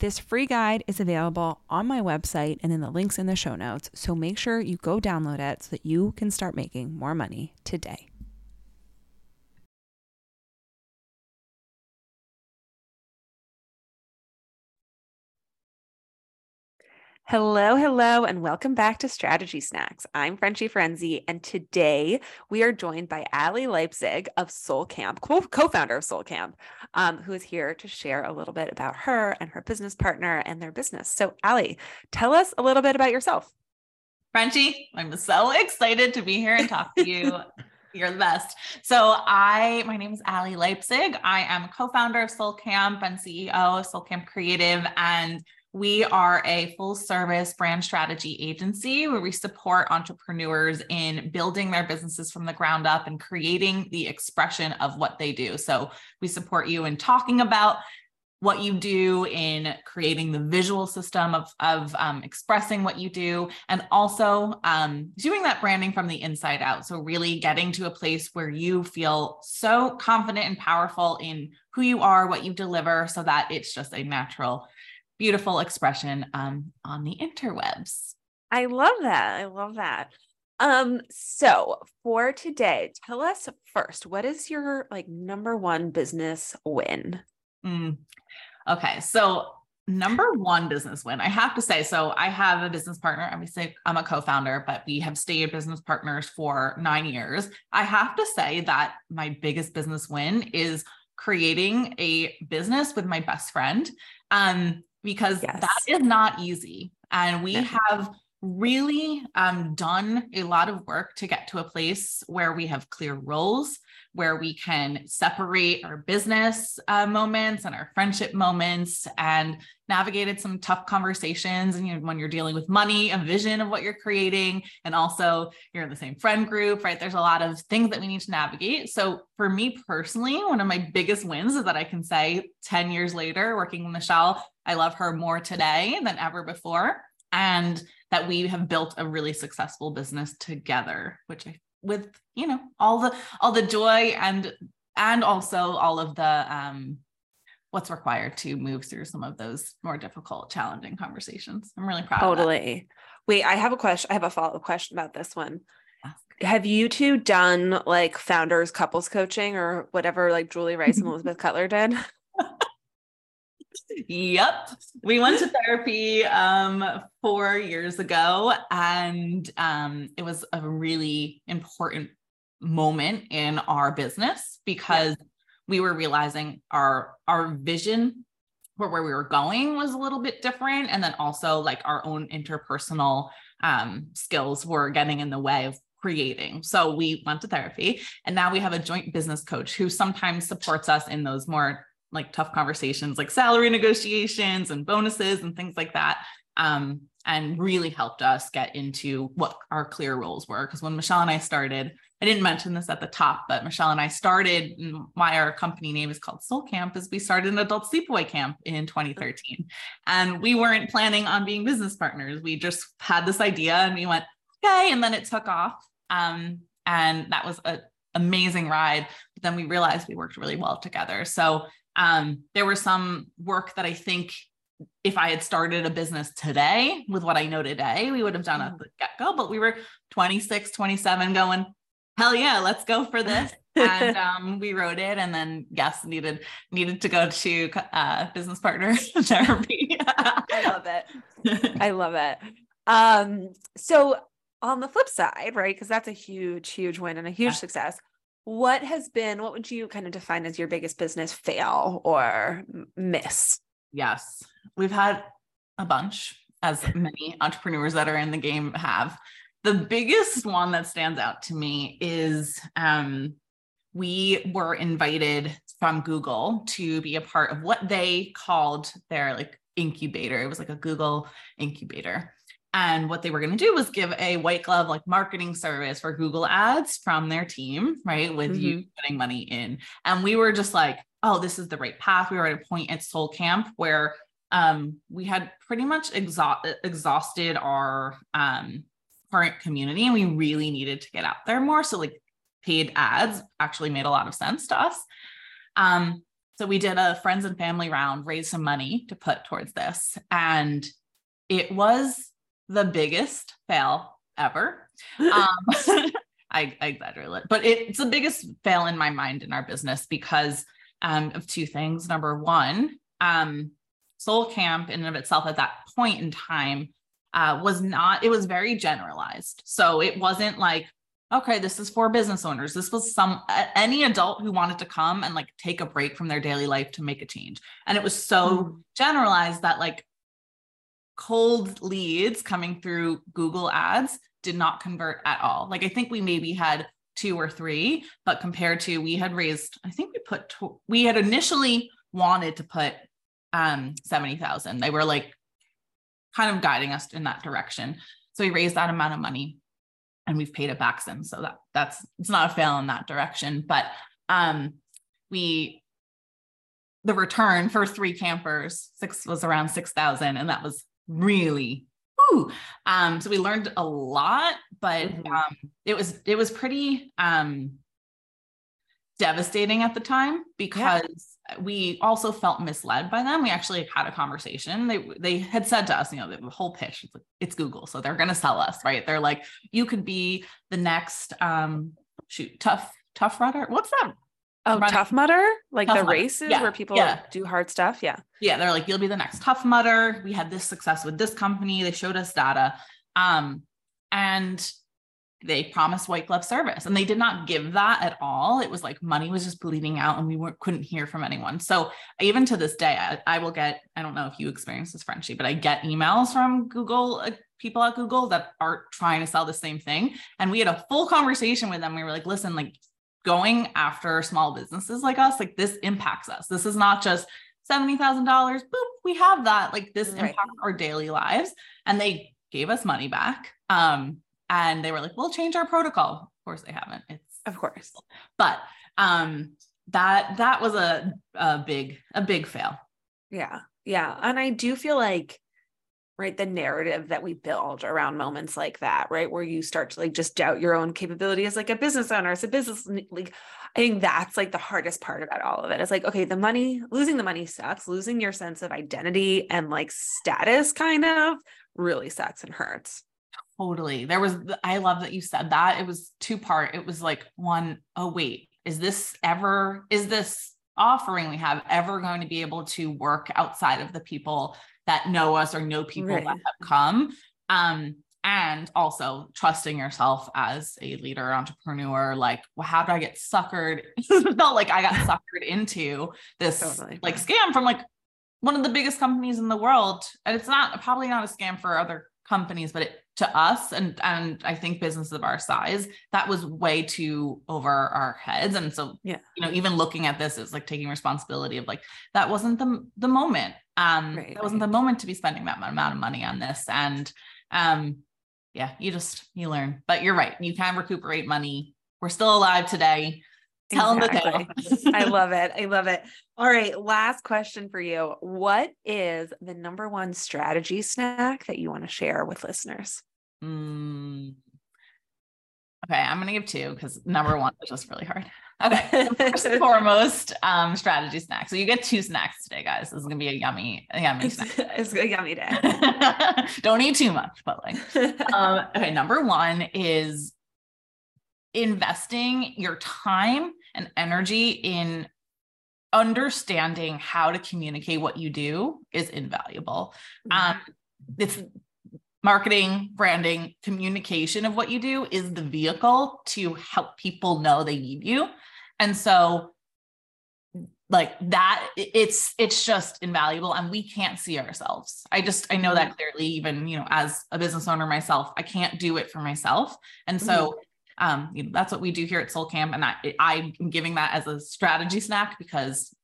This free guide is available on my website and in the links in the show notes, so make sure you go download it so that you can start making more money today. Hello, hello, and welcome back to Strategy Snacks. I'm Frenchie Ferenczi, and today we are joined by Ali Leipzig of Soul Camp, co founder of Soul Camp, um, who is here to share a little bit about her and her business partner and their business. So, Ali, tell us a little bit about yourself. Frenchie, I'm so excited to be here and talk to you. You're the best. So I, my name is Ali Leipzig. I am co-founder of Soul Camp and CEO of Soul Camp Creative. And we are a full service brand strategy agency where we support entrepreneurs in building their businesses from the ground up and creating the expression of what they do. So we support you in talking about what you do in creating the visual system of, of um, expressing what you do and also um, doing that branding from the inside out so really getting to a place where you feel so confident and powerful in who you are what you deliver so that it's just a natural beautiful expression um, on the interwebs. I love that. I love that. Um, so for today, tell us first, what is your like number one business win? Mm. Okay, so number one business win, I have to say, so I have a business partner. Obviously, I'm a co-founder, but we have stayed business partners for nine years. I have to say that my biggest business win is creating a business with my best friend. Um, because yes. that is not easy. And we no. have really um, done a lot of work to get to a place where we have clear roles, where we can separate our business uh, moments and our friendship moments and navigated some tough conversations and you know, when you're dealing with money a vision of what you're creating and also you're in the same friend group right? There's a lot of things that we need to navigate. So for me personally one of my biggest wins is that i can say 10 years later working with michelle i love her more today than ever before. And that we have built a really successful business together which i with you know all the all the joy and and also all of the um what's required to move through some of those more difficult challenging conversations. I'm really proud totally. Wait i have a question i have a follow-up question about this one. Have you two done like founders couples coaching or whatever like julie rice and elizabeth cutler did yep. We went to therapy um, four years ago, and um, it was a really important moment in our business because yeah. we were realizing our our vision for where we were going was a little bit different and then also like our own interpersonal um, skills were getting in the way of creating. So we went to therapy and now we have a joint business coach who sometimes supports us in those more like tough conversations like salary negotiations and bonuses and things like that um, and really helped us get into what our clear roles were. Because when michelle and i started i didn't mention this at the top but michelle and i started why our company name is called soul camp is we started an adult sleepaway camp in 2013 and we weren't planning on being business partners. We just had this idea and we went okay and then it took off um, and that was an amazing ride. But then we realized we worked really well together. So um, there was some work that I think if I had started a business today with what I know today, we would have done at the get go. But we were 26, 27 going, hell yeah, let's go for this. and um, we wrote it and then yes, needed needed to go to uh, business partner therapy. I love it. I love it. Um, so on the flip side, right? Because that's a huge, huge win and a huge yeah. success what has been what would you kind of define as your biggest business fail or miss? Yes we've had a bunch as many entrepreneurs that are in the game have. The biggest one that stands out to me is um, we were invited from google to be a part of what they called their like incubator. It was like a google incubator and what they were going to do was give a white glove like marketing service for Google ads from their team, right? With mm-hmm. you putting money in. And we were just like, oh, this is the right path. We were at a point at Soul Camp where um, we had pretty much exhausted our um, current community and we really needed to get out there more. So, like, paid ads actually made a lot of sense to us. Um, so, we did a friends and family round, raised some money to put towards this. And it was the biggest fail ever. Um, I, I exaggerate, but it's the biggest fail in my mind in our business because um, of two things. Number one, um, Soul Camp in and of itself at that point in time uh, was not, it was very generalized. So it wasn't like, okay, this is for business owners. This was some, any adult who wanted to come and like take a break from their daily life to make a change. And it was so mm. generalized that like cold leads coming through Google ads did not convert at all. Like I think we maybe had two or three, but compared to we had raised, I think we put, we had initially wanted to put um 70,000. They were like kind of guiding us in that direction. So we raised that amount of money and we've paid it back since. So that that's it's not a fail in that direction. But um we the return for three campers, six was around 6,000 and that was really um so we learned a lot but mm-hmm. um it was it was pretty um devastating at the time because yeah. we also felt misled by them. We actually had a conversation. They they had said to us, you know, the whole pitch, it's, like, it's Google, so they're going to sell us, right? They're like, you could be the next um shoot tough tough runner. What's that? Oh, Tough Mudder, like tough the mudder. races yeah. where people yeah. do hard stuff. Yeah. Yeah. They're like, you'll be the next Tough Mudder. We had this success with this company. They showed us data. Um, and they promised white glove service and they did not give that at all. It was like money was just bleeding out and we weren't, couldn't hear from anyone. So even to this day, I, I will get, I don't know if you experience this Frenchie, but I get emails from Google, uh, people at Google that are trying to sell the same thing. And we had a full conversation with them. We were like, listen, like going after small businesses like us, like this impacts us. This is not just $70,000, boop, we have that. Like this right. impacts our daily lives. And they gave us money back. Um, and they were like, we'll change our protocol. Of course they haven't. It's of course. But um that that was a a big a big fail. Yeah. Yeah. And I do feel like right the narrative that we build around moments like that right where you start to like just doubt your own capability as like a business owner as a business like i think that's like the hardest part about all of it. It's like okay the money losing the money sucks. Losing your sense of identity and like status kind of really sucks and hurts. Totally. There was i love that you said that. It was two part. It was like one oh wait is this ever is this offering we have ever going to be able to work outside of the people that know us or know people right. that have come. Um, and also trusting yourself as a leader, entrepreneur. Like, well, how do I get suckered? it felt like I got suckered into this totally. like scam from like one of the biggest companies in the world. And it's not probably not a scam for other companies, but it, to us and and I think businesses of our size, that was way too over our heads. And so, yeah, you know, even looking at this is like taking responsibility of like that wasn't the the moment. Um, right, that wasn't right. the moment to be spending that amount of money on this. And um, yeah, you just you learn. But you're right, you can recuperate money. We're still alive today. Tell exactly. them the thing. I love it. I love it. All right. Last question for you. What is the number one strategy snack that you want to share with listeners? Mm. Okay. I'm going to give two because number one is just really hard. Okay. First and foremost, um, strategy snack. So you get two snacks today, guys. This is going to be a yummy, a yummy snack. it's a yummy day. Don't eat too much, but like, um, okay. Number one is investing your time and energy in understanding how to communicate what you do is invaluable. Mm-hmm. Um, it's marketing, branding, communication of what you do is the vehicle to help people know they need you. And so like that it's it's just invaluable and we can't see ourselves i just i know that mm-hmm. clearly even you know as a business owner myself i can't do it for myself and so mm-hmm um, you know, that's what we do here at Soul Camp. And I, I'm giving that as a strategy snack because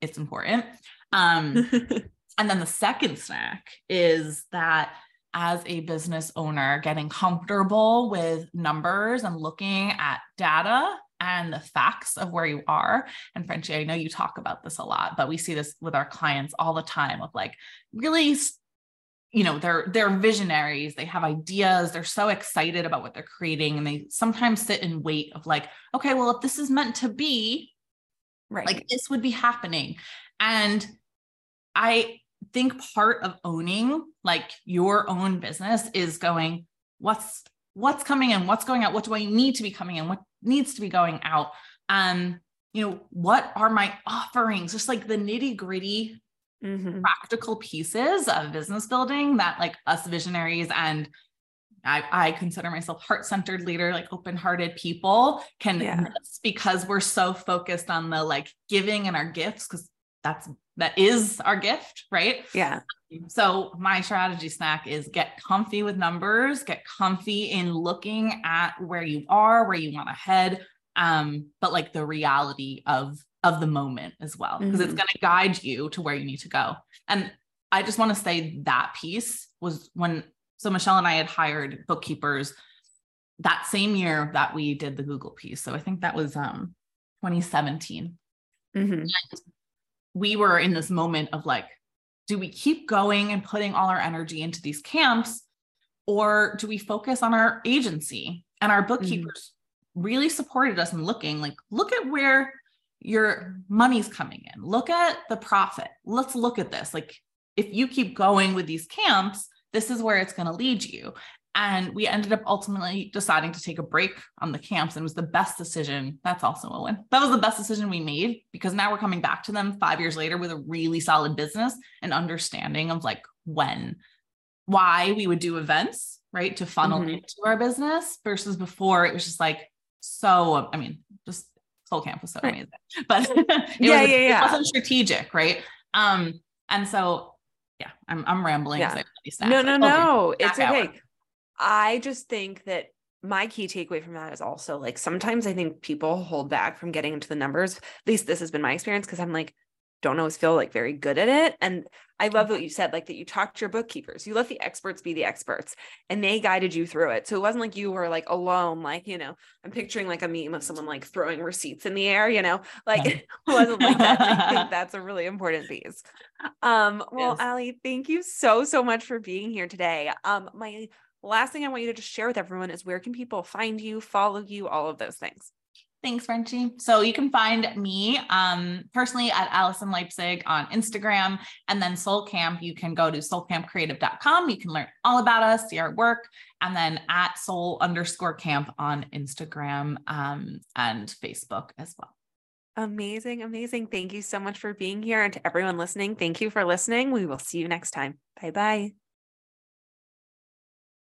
it's important. Um, and then the second snack is that as a business owner, getting comfortable with numbers and looking at data and the facts of where you are. And Frenchie, I know you talk about this a lot, but we see this with our clients all the time of like really you know they're they're visionaries they have ideas they're so excited about what they're creating and they sometimes sit and wait of like okay well if this is meant to be right. like this would be happening. And i think part of owning like your own business is going what's what's coming in? What's going out? What do i need to be coming in? What needs to be going out? Um you know what are my offerings? Just like the nitty gritty mm-hmm. practical pieces of business building that like us visionaries and I, I consider myself heart-centered leader, like open-hearted people can yeah. miss because we're so focused on the like giving and our gifts because that's that is our gift, right? Yeah. So my strategy snack is get comfy with numbers, get comfy in looking at where you are, where you want to head, um, but like the reality of of the moment as well because mm-hmm. it's going to guide you to where you need to go and i just want to say that piece was when so michelle and i had hired bookkeepers that same year that we did the google piece so i think that was um 2017 mm-hmm. we were in this moment of like do we keep going and putting all our energy into these camps or do we focus on our agency and our mm-hmm. bookkeepers mm-hmm. really supported us in looking like look at where your money's coming in. Look at the profit. Let's look at this. Like, if you keep going with these camps, this is where it's going to lead you. And we ended up ultimately deciding to take a break on the camps and it was the best decision. That's also a win. That was the best decision we made because now we're coming back to them five years later with a really solid business and understanding of like when, why we would do events, right? To funnel mm-hmm. into our business versus before it was just like, so, I mean, just Soul Camp was so amazing, but it yeah, was, yeah, yeah. It wasn't strategic, right? Um, and so yeah, I'm I'm rambling. Yeah. No, no, no, it's okay. I just think that my key takeaway from that is also like sometimes I think people hold back from getting into the numbers. At least this has been my experience because I'm like, don't always feel like very good at it. And I love what you said, like that you talked to your bookkeepers, you let the experts be the experts and they guided you through it. So it wasn't like you were like alone, like, you know, I'm picturing like a meme of someone like throwing receipts in the air, you know, like it wasn't like that. I think that's a really important piece. Um, well, yes. Ali, thank you so, so much for being here today. Um, my last thing I want you to just share with everyone is where can people find you, follow you, all of those things? Thanks, Frenchie. So you can find me um, personally at Allison Leipzig on Instagram and then Soul Camp. You can go to soulcampcreative.com. You can learn all about us, see our work, and then at soul underscore camp on Instagram um, and Facebook as well. Amazing. Amazing. Thank you so much for being here. And to everyone listening, thank you for listening. We will see you next time. Bye bye.